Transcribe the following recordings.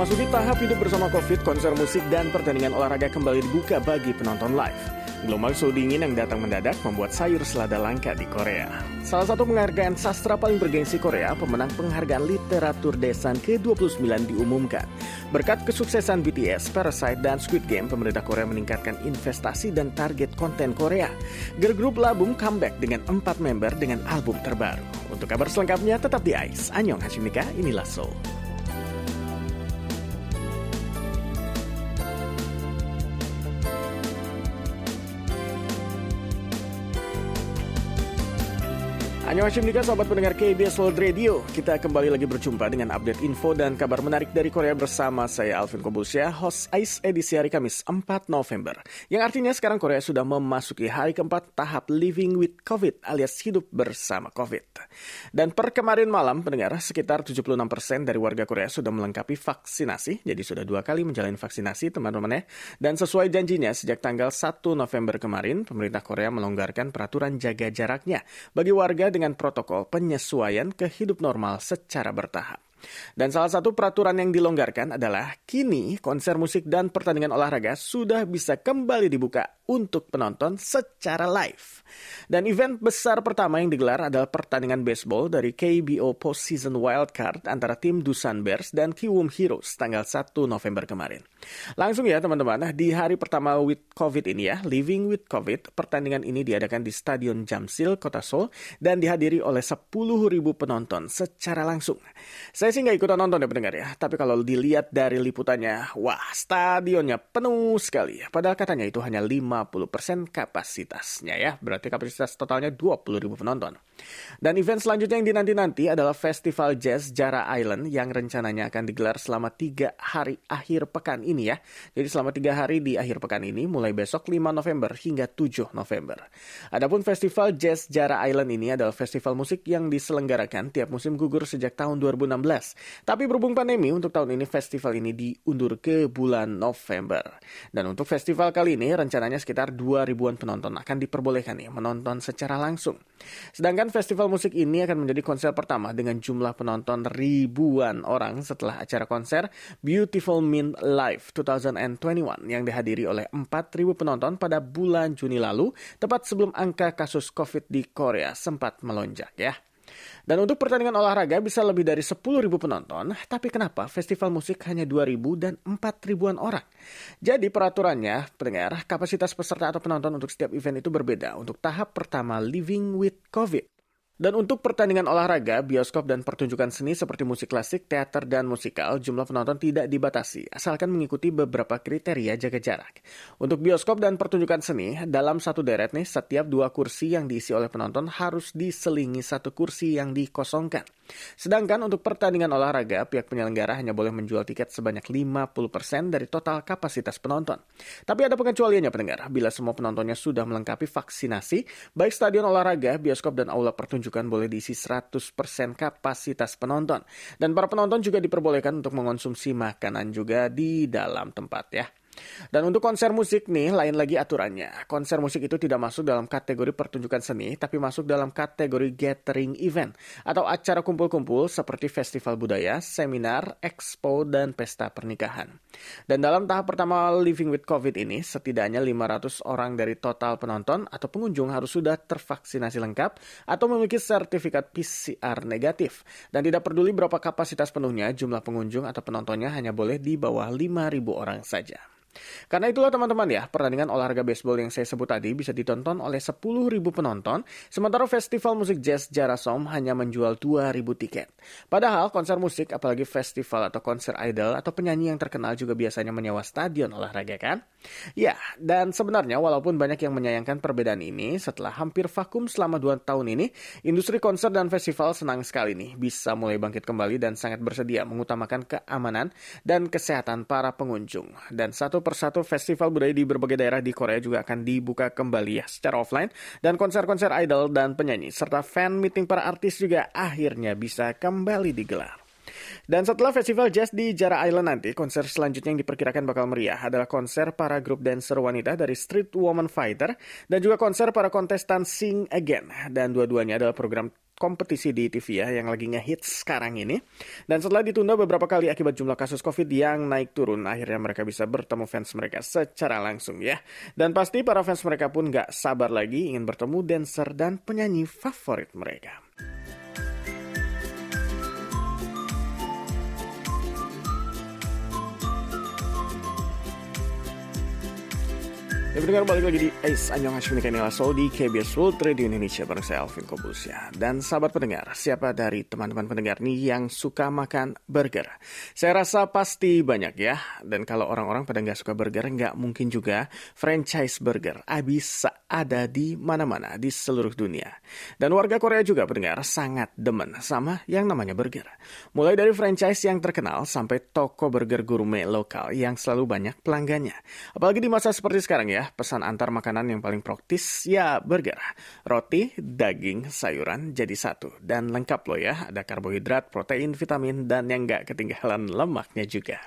Memasuki tahap hidup bersama COVID, konser musik dan pertandingan olahraga kembali dibuka bagi penonton live. Gelombang suhu dingin yang datang mendadak membuat sayur selada langka di Korea. Salah satu penghargaan sastra paling bergengsi Korea, pemenang penghargaan literatur desan ke-29 diumumkan. Berkat kesuksesan BTS, Parasite, dan Squid Game, pemerintah Korea meningkatkan investasi dan target konten Korea. Girl Group Labum comeback dengan empat member dengan album terbaru. Untuk kabar selengkapnya tetap di ICE. Anyong Hashimika, inilah Seoul. Annyeonghaseyo Nika, sahabat pendengar KBS World Radio. Kita kembali lagi berjumpa dengan update info dan kabar menarik dari Korea bersama saya Alvin Kobulsya, host ICE edisi hari Kamis 4 November. Yang artinya sekarang Korea sudah memasuki hari keempat tahap Living with COVID alias hidup bersama COVID. Dan per kemarin malam, pendengar, sekitar 76% dari warga Korea sudah melengkapi vaksinasi, jadi sudah dua kali menjalani vaksinasi teman-teman ya. Dan sesuai janjinya, sejak tanggal 1 November kemarin, pemerintah Korea melonggarkan peraturan jaga jaraknya bagi warga dengan dengan protokol penyesuaian ke hidup normal secara bertahap. Dan salah satu peraturan yang dilonggarkan adalah kini konser musik dan pertandingan olahraga sudah bisa kembali dibuka untuk penonton secara live. Dan event besar pertama yang digelar adalah pertandingan baseball dari KBO Postseason Wildcard antara tim Dusan Bears dan Kiwum Heroes tanggal 1 November kemarin. Langsung ya teman-teman, di hari pertama with COVID ini ya, Living with COVID, pertandingan ini diadakan di Stadion Jamsil, Kota Seoul, dan dihadiri oleh 10.000 penonton secara langsung. Saya sih nggak ikutan nonton ya pendengar ya, tapi kalau dilihat dari liputannya, wah stadionnya penuh sekali. Padahal katanya itu hanya 5 50% kapasitasnya ya. Berarti kapasitas totalnya 20 ribu penonton. Dan event selanjutnya yang dinanti-nanti adalah Festival Jazz Jara Island yang rencananya akan digelar selama tiga hari akhir pekan ini ya. Jadi selama tiga hari di akhir pekan ini mulai besok 5 November hingga 7 November. Adapun Festival Jazz Jara Island ini adalah festival musik yang diselenggarakan tiap musim gugur sejak tahun 2016. Tapi berhubung pandemi untuk tahun ini festival ini diundur ke bulan November. Dan untuk festival kali ini rencananya sekitar 2 ribuan penonton akan diperbolehkan nih menonton secara langsung. Sedangkan festival musik ini akan menjadi konser pertama dengan jumlah penonton ribuan orang setelah acara konser Beautiful Mint Live 2021 yang dihadiri oleh 4.000 penonton pada bulan Juni lalu, tepat sebelum angka kasus COVID di Korea sempat melonjak ya. Dan untuk pertandingan olahraga bisa lebih dari 10.000 penonton, tapi kenapa festival musik hanya 2.000 dan 4.000-an orang? Jadi peraturannya, pendengar, kapasitas peserta atau penonton untuk setiap event itu berbeda untuk tahap pertama Living with COVID. Dan untuk pertandingan olahraga, bioskop dan pertunjukan seni seperti musik klasik, teater, dan musikal, jumlah penonton tidak dibatasi, asalkan mengikuti beberapa kriteria jaga jarak. Untuk bioskop dan pertunjukan seni, dalam satu deret nih, setiap dua kursi yang diisi oleh penonton harus diselingi satu kursi yang dikosongkan. Sedangkan untuk pertandingan olahraga, pihak penyelenggara hanya boleh menjual tiket sebanyak 50% dari total kapasitas penonton. Tapi ada pengecualiannya pendengar, bila semua penontonnya sudah melengkapi vaksinasi, baik stadion olahraga, bioskop, dan aula pertunjukan boleh diisi 100% kapasitas penonton. Dan para penonton juga diperbolehkan untuk mengonsumsi makanan juga di dalam tempat ya. Dan untuk konser musik nih, lain lagi aturannya. Konser musik itu tidak masuk dalam kategori pertunjukan seni, tapi masuk dalam kategori gathering event atau acara kumpul-kumpul seperti festival budaya, seminar, expo, dan pesta pernikahan. Dan dalam tahap pertama Living with COVID ini, setidaknya 500 orang dari total penonton atau pengunjung harus sudah tervaksinasi lengkap atau memiliki sertifikat PCR negatif. Dan tidak peduli berapa kapasitas penuhnya, jumlah pengunjung atau penontonnya hanya boleh di bawah 5.000 orang saja. Karena itulah teman-teman ya, pertandingan olahraga baseball yang saya sebut tadi bisa ditonton oleh 10.000 penonton, sementara festival musik jazz Jarasom hanya menjual 2.000 tiket. Padahal konser musik, apalagi festival atau konser idol atau penyanyi yang terkenal juga biasanya menyewa stadion olahraga kan? Ya, dan sebenarnya walaupun banyak yang menyayangkan perbedaan ini, setelah hampir vakum selama 2 tahun ini, industri konser dan festival senang sekali nih bisa mulai bangkit kembali dan sangat bersedia mengutamakan keamanan dan kesehatan para pengunjung. Dan satu persatu festival budaya di berbagai daerah di Korea juga akan dibuka kembali ya secara offline dan konser-konser idol dan penyanyi serta fan meeting para artis juga akhirnya bisa kembali digelar. Dan setelah festival jazz di Jara Island nanti, konser selanjutnya yang diperkirakan bakal meriah adalah konser para grup dancer wanita dari Street Woman Fighter dan juga konser para kontestan Sing Again. Dan dua-duanya adalah program kompetisi di TV ya yang lagi ngehits sekarang ini. Dan setelah ditunda beberapa kali akibat jumlah kasus COVID yang naik turun, akhirnya mereka bisa bertemu fans mereka secara langsung ya. Dan pasti para fans mereka pun gak sabar lagi ingin bertemu dancer dan penyanyi favorit mereka. Ya pendengar balik lagi di Ace Anyong Hashim Kanila Soul di KBS World Radio Indonesia bareng saya Alvin Kobusya. Dan sahabat pendengar, siapa dari teman-teman pendengar nih yang suka makan burger? Saya rasa pasti banyak ya. Dan kalau orang-orang pada nggak suka burger, nggak mungkin juga franchise burger bisa ada di mana-mana di seluruh dunia. Dan warga Korea juga pendengar sangat demen sama yang namanya burger. Mulai dari franchise yang terkenal sampai toko burger gourmet lokal yang selalu banyak pelanggannya. Apalagi di masa seperti sekarang ya, pesan antar makanan yang paling praktis ya burger. Roti, daging, sayuran jadi satu. Dan lengkap loh ya, ada karbohidrat, protein, vitamin, dan yang nggak ketinggalan lemaknya juga.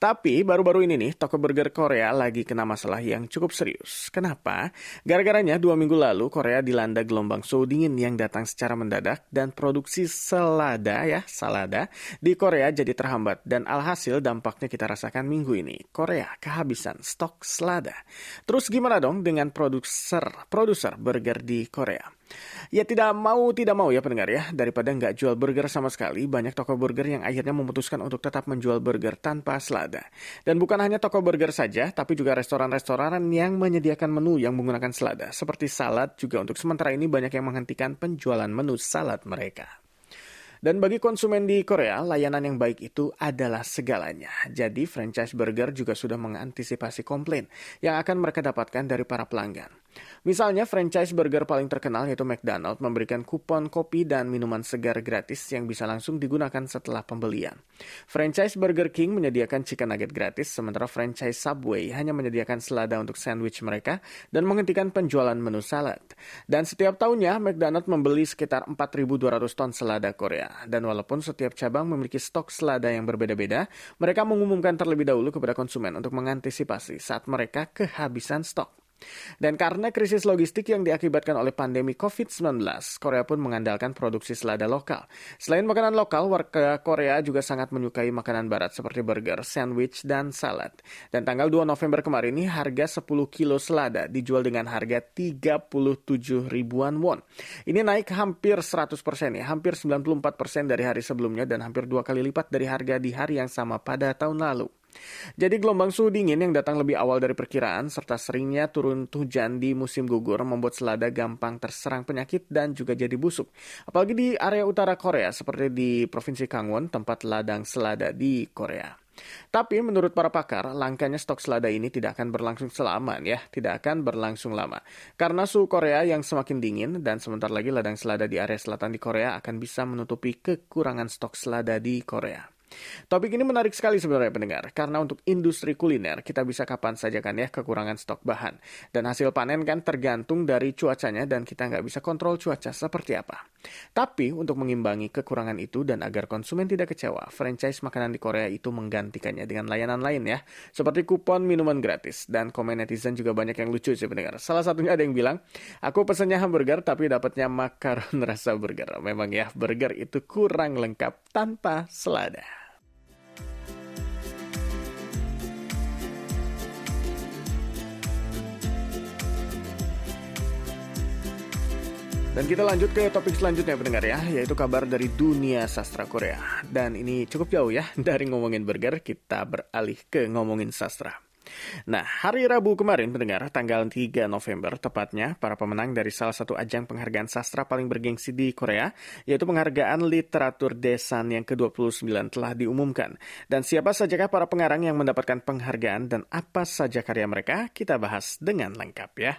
Tapi baru-baru ini nih, toko burger Korea lagi kena masalah yang cukup serius. Kenapa? Gara-garanya dua minggu lalu Korea dilanda gelombang suhu dingin yang datang secara mendadak dan produksi selada ya, salada di Korea jadi terhambat. Dan alhasil dampaknya kita rasakan minggu ini. Korea kehabisan stok selada. Terus gimana dong dengan produser produser burger di Korea? Ya tidak mau tidak mau ya pendengar ya, daripada nggak jual burger sama sekali, banyak toko burger yang akhirnya memutuskan untuk tetap menjual burger tanpa selada. Dan bukan hanya toko burger saja, tapi juga restoran-restoran yang menyediakan menu yang menggunakan selada. Seperti salad juga untuk sementara ini banyak yang menghentikan penjualan menu salad mereka. Dan bagi konsumen di Korea, layanan yang baik itu adalah segalanya. Jadi franchise burger juga sudah mengantisipasi komplain yang akan mereka dapatkan dari para pelanggan. Misalnya franchise burger paling terkenal yaitu McDonald memberikan kupon kopi dan minuman segar gratis yang bisa langsung digunakan setelah pembelian. Franchise Burger King menyediakan chicken nugget gratis sementara franchise Subway hanya menyediakan selada untuk sandwich mereka dan menghentikan penjualan menu salad. Dan setiap tahunnya McDonald membeli sekitar 4.200 ton selada Korea. Dan walaupun setiap cabang memiliki stok selada yang berbeda-beda, mereka mengumumkan terlebih dahulu kepada konsumen untuk mengantisipasi saat mereka kehabisan stok. Dan karena krisis logistik yang diakibatkan oleh pandemi COVID-19, Korea pun mengandalkan produksi selada lokal. Selain makanan lokal, warga Korea juga sangat menyukai makanan barat seperti burger, sandwich, dan salad. Dan tanggal 2 November kemarin ini harga 10 kilo selada dijual dengan harga 37 ribuan won. Ini naik hampir 100% ya, hampir 94% dari hari sebelumnya dan hampir dua kali lipat dari harga di hari yang sama pada tahun lalu. Jadi gelombang suhu dingin yang datang lebih awal dari perkiraan serta seringnya turun hujan di musim gugur membuat selada gampang terserang penyakit dan juga jadi busuk. Apalagi di area utara Korea seperti di Provinsi Gangwon tempat ladang selada di Korea. Tapi menurut para pakar, langkanya stok selada ini tidak akan berlangsung selama ya, tidak akan berlangsung lama. Karena suhu Korea yang semakin dingin dan sebentar lagi ladang selada di area selatan di Korea akan bisa menutupi kekurangan stok selada di Korea. Topik ini menarik sekali sebenarnya pendengar, karena untuk industri kuliner kita bisa kapan saja kan ya kekurangan stok bahan. Dan hasil panen kan tergantung dari cuacanya dan kita nggak bisa kontrol cuaca seperti apa. Tapi untuk mengimbangi kekurangan itu dan agar konsumen tidak kecewa, franchise makanan di Korea itu menggantikannya dengan layanan lain ya, seperti kupon minuman gratis. Dan komen netizen juga banyak yang lucu sih pendengar. Salah satunya ada yang bilang, aku pesannya hamburger tapi dapatnya makaron rasa burger. Memang ya, burger itu kurang lengkap tanpa selada. Dan kita lanjut ke topik selanjutnya pendengar ya, yaitu kabar dari dunia sastra Korea. Dan ini cukup jauh ya, dari ngomongin burger, kita beralih ke ngomongin sastra. Nah, hari Rabu kemarin pendengar, tanggal 3 November tepatnya, para pemenang dari salah satu ajang penghargaan sastra paling bergengsi di Korea, yaitu penghargaan literatur desan yang ke-29 telah diumumkan. Dan siapa sajakah para pengarang yang mendapatkan penghargaan dan apa saja karya mereka, kita bahas dengan lengkap ya.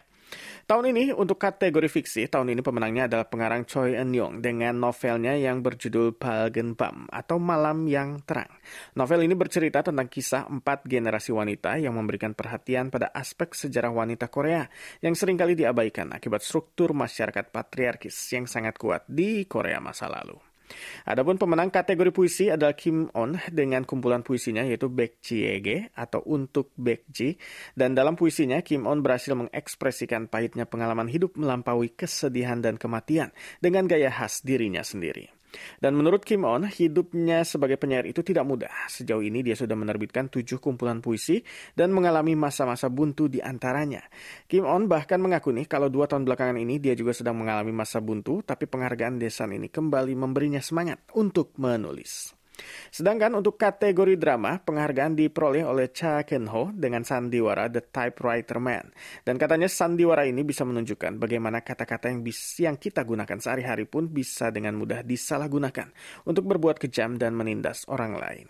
Tahun ini untuk kategori fiksi, tahun ini pemenangnya adalah pengarang Choi Eun Yong dengan novelnya yang berjudul Palgenpam atau Malam yang Terang. Novel ini bercerita tentang kisah empat generasi wanita yang memberikan perhatian pada aspek sejarah wanita Korea yang sering kali diabaikan akibat struktur masyarakat patriarkis yang sangat kuat di Korea masa lalu. Adapun pemenang kategori puisi adalah Kim On dengan kumpulan puisinya yaitu Bekjiege atau Untuk Bekji. Dan dalam puisinya, Kim On berhasil mengekspresikan pahitnya pengalaman hidup melampaui kesedihan dan kematian dengan gaya khas dirinya sendiri. Dan menurut Kim On, hidupnya sebagai penyair itu tidak mudah. Sejauh ini dia sudah menerbitkan tujuh kumpulan puisi dan mengalami masa-masa buntu di antaranya. Kim On bahkan mengaku nih kalau dua tahun belakangan ini dia juga sedang mengalami masa buntu, tapi penghargaan Desan ini kembali memberinya semangat untuk menulis. Sedangkan untuk kategori drama, penghargaan diperoleh oleh Cha Ken-ho dengan sandiwara The Typewriter Man. Dan katanya sandiwara ini bisa menunjukkan bagaimana kata-kata yang, yang kita gunakan sehari-hari pun bisa dengan mudah disalahgunakan untuk berbuat kejam dan menindas orang lain.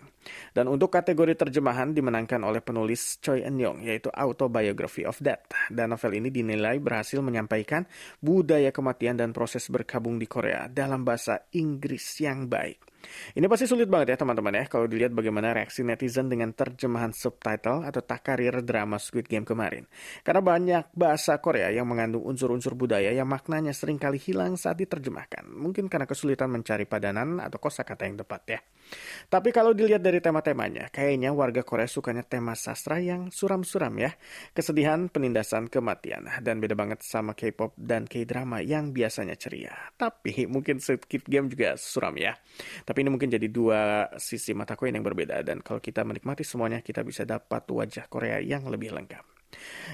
Dan untuk kategori terjemahan dimenangkan oleh penulis Choi Eun-yong yaitu Autobiography of Death. Dan novel ini dinilai berhasil menyampaikan budaya kematian dan proses berkabung di Korea dalam bahasa Inggris yang baik. Ini pasti sulit banget ya teman-teman ya kalau dilihat bagaimana reaksi netizen dengan terjemahan subtitle atau takarir drama Squid Game kemarin. Karena banyak bahasa Korea yang mengandung unsur-unsur budaya yang maknanya sering kali hilang saat diterjemahkan. Mungkin karena kesulitan mencari padanan atau kosakata yang tepat ya. Tapi kalau dilihat dari tema-temanya, kayaknya warga Korea sukanya tema sastra yang suram-suram ya. Kesedihan, penindasan, kematian. Dan beda banget sama K-pop dan K-drama yang biasanya ceria. Tapi mungkin Squid Game juga suram ya. Tapi ini mungkin jadi dua sisi mata koin yang berbeda dan kalau kita menikmati semuanya kita bisa dapat wajah Korea yang lebih lengkap.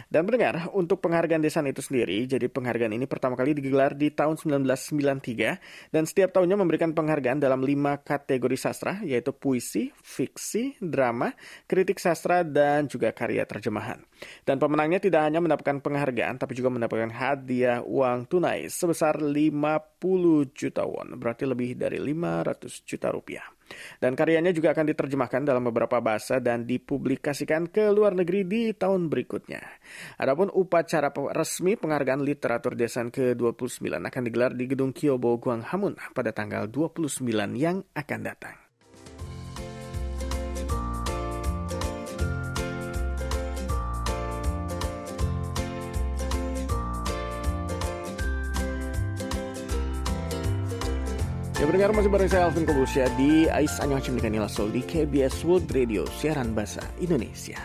Dan pendengar, untuk penghargaan Desan itu sendiri, jadi penghargaan ini pertama kali digelar di tahun 1993 dan setiap tahunnya memberikan penghargaan dalam lima kategori sastra, yaitu puisi, fiksi, drama, kritik sastra, dan juga karya terjemahan. Dan pemenangnya tidak hanya mendapatkan penghargaan, tapi juga mendapatkan hadiah uang tunai sebesar 50 juta won, berarti lebih dari 500 juta rupiah. Dan karyanya juga akan diterjemahkan dalam beberapa bahasa dan dipublikasikan ke luar negeri di tahun berikutnya. Adapun upacara resmi penghargaan literatur desain ke-29 akan digelar di Gedung Kyobo Guanghamun pada tanggal 29 yang akan datang. Ya pendengar masih bareng saya Alvin Kobusya di Ais Anyong Cimdikan Sol di KBS World Radio siaran bahasa Indonesia.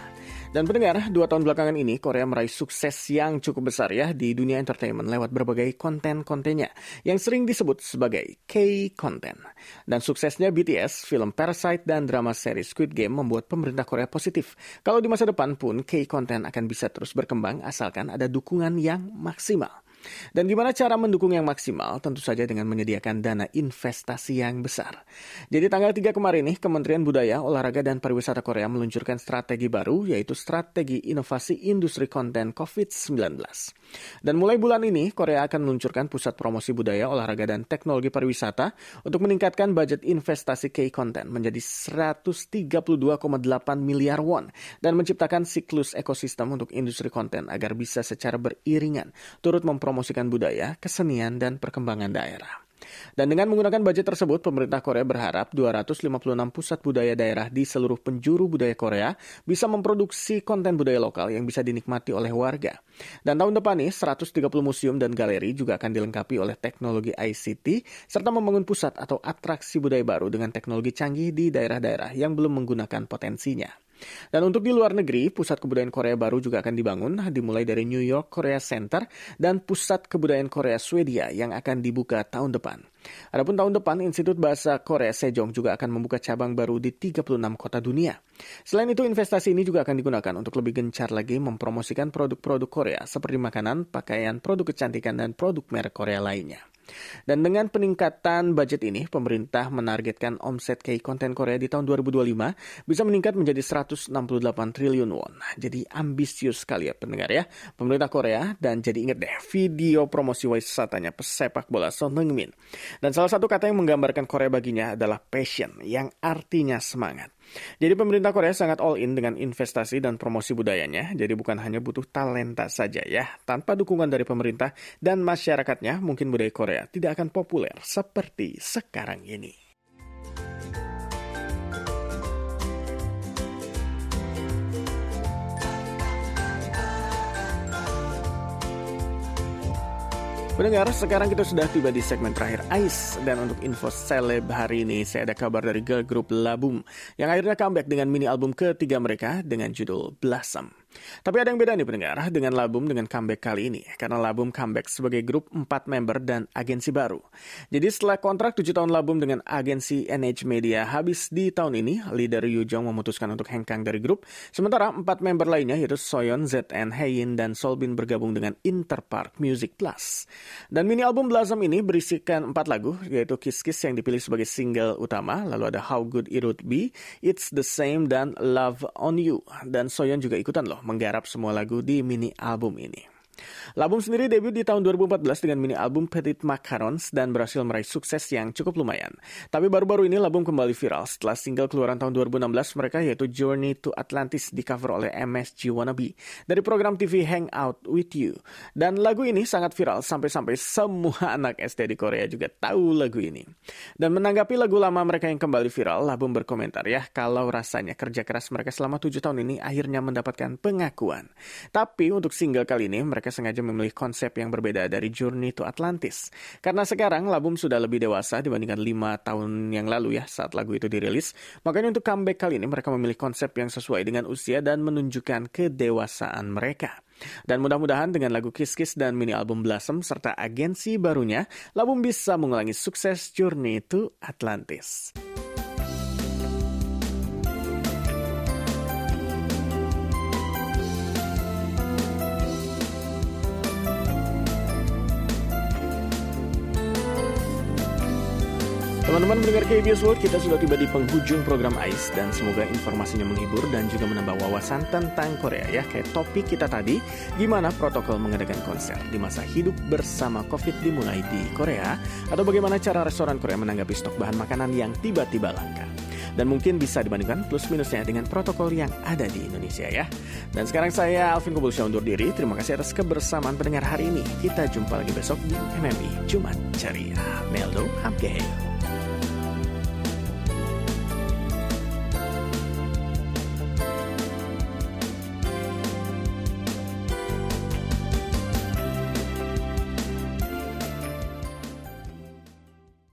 Dan pendengar, dua tahun belakangan ini Korea meraih sukses yang cukup besar ya di dunia entertainment lewat berbagai konten-kontennya yang sering disebut sebagai K-content. Dan suksesnya BTS, film Parasite, dan drama seri Squid Game membuat pemerintah Korea positif. Kalau di masa depan pun K-content akan bisa terus berkembang asalkan ada dukungan yang maksimal. Dan gimana cara mendukung yang maksimal? Tentu saja dengan menyediakan dana investasi yang besar. Jadi tanggal 3 kemarin nih, Kementerian Budaya, Olahraga, dan Pariwisata Korea meluncurkan strategi baru, yaitu strategi inovasi industri konten COVID-19. Dan mulai bulan ini, Korea akan meluncurkan pusat promosi budaya, olahraga, dan teknologi pariwisata untuk meningkatkan budget investasi K-Content menjadi 132,8 miliar won dan menciptakan siklus ekosistem untuk industri konten agar bisa secara beriringan turut mempromosikan mempromosikan budaya, kesenian, dan perkembangan daerah. Dan dengan menggunakan budget tersebut, pemerintah Korea berharap 256 pusat budaya daerah di seluruh penjuru budaya Korea bisa memproduksi konten budaya lokal yang bisa dinikmati oleh warga. Dan tahun depan nih, 130 museum dan galeri juga akan dilengkapi oleh teknologi ICT, serta membangun pusat atau atraksi budaya baru dengan teknologi canggih di daerah-daerah yang belum menggunakan potensinya. Dan untuk di luar negeri, pusat kebudayaan Korea baru juga akan dibangun, dimulai dari New York Korea Center dan pusat kebudayaan Korea Swedia yang akan dibuka tahun depan. Adapun tahun depan, Institut Bahasa Korea Sejong juga akan membuka cabang baru di 36 kota dunia. Selain itu, investasi ini juga akan digunakan untuk lebih gencar lagi mempromosikan produk-produk Korea seperti makanan, pakaian, produk kecantikan, dan produk merek Korea lainnya. Dan dengan peningkatan budget ini, pemerintah menargetkan omset K konten Korea di tahun 2025 bisa meningkat menjadi 168 triliun won. Jadi ambisius sekali ya pendengar ya, pemerintah Korea. Dan jadi ingat deh, video promosi wisatanya pesepak bola Son Heung-min. Dan salah satu kata yang menggambarkan Korea baginya adalah passion, yang artinya semangat. Jadi pemerintah Korea sangat all in dengan investasi dan promosi budayanya. Jadi bukan hanya butuh talenta saja ya. Tanpa dukungan dari pemerintah dan masyarakatnya, mungkin budaya Korea tidak akan populer seperti sekarang ini. Pendengar, sekarang kita sudah tiba di segmen terakhir AIS dan untuk info seleb hari ini saya ada kabar dari girl group Labum yang akhirnya comeback dengan mini album ketiga mereka dengan judul Blossom. Tapi ada yang beda nih pendengar dengan Labum dengan comeback kali ini. Karena Labum comeback sebagai grup 4 member dan agensi baru. Jadi setelah kontrak 7 tahun Labum dengan agensi NH Media habis di tahun ini, leader Yu Jong memutuskan untuk hengkang dari grup. Sementara 4 member lainnya yaitu Soyeon, ZN, Haein, dan Solbin bergabung dengan Interpark Music Plus. Dan mini album Blossom ini berisikan 4 lagu, yaitu Kiss Kiss yang dipilih sebagai single utama, lalu ada How Good It Would Be, It's The Same, dan Love On You. Dan Soyeon juga ikutan loh menggarap semua lagu di mini album ini. Labum sendiri debut di tahun 2014 dengan mini album Petit Macarons dan berhasil meraih sukses yang cukup lumayan. Tapi baru-baru ini Labum kembali viral setelah single keluaran tahun 2016 mereka yaitu Journey to Atlantis di cover oleh MSG Wannabe dari program TV Hangout With You. Dan lagu ini sangat viral sampai-sampai semua anak SD di Korea juga tahu lagu ini. Dan menanggapi lagu lama mereka yang kembali viral, Labum berkomentar ya kalau rasanya kerja keras mereka selama 7 tahun ini akhirnya mendapatkan pengakuan. Tapi untuk single kali ini mereka sengaja memilih konsep yang berbeda dari Journey to Atlantis. Karena sekarang Labum sudah lebih dewasa dibandingkan lima tahun yang lalu ya saat lagu itu dirilis. Makanya untuk comeback kali ini mereka memilih konsep yang sesuai dengan usia dan menunjukkan kedewasaan mereka. Dan mudah-mudahan dengan lagu Kiss Kiss dan mini album Blossom serta agensi barunya, Labum bisa mengulangi sukses Journey to Atlantis. Teman-teman mendengar KBS World, kita sudah tiba di penghujung program AIS dan semoga informasinya menghibur dan juga menambah wawasan tentang Korea ya. Kayak topik kita tadi, gimana protokol mengadakan konser di masa hidup bersama COVID dimulai di Korea atau bagaimana cara restoran Korea menanggapi stok bahan makanan yang tiba-tiba langka. Dan mungkin bisa dibandingkan plus minusnya dengan protokol yang ada di Indonesia ya. Dan sekarang saya Alvin Kubulsya undur diri. Terima kasih atas kebersamaan pendengar hari ini. Kita jumpa lagi besok di MMI Jumat Ceria. Meldo Hamkehe.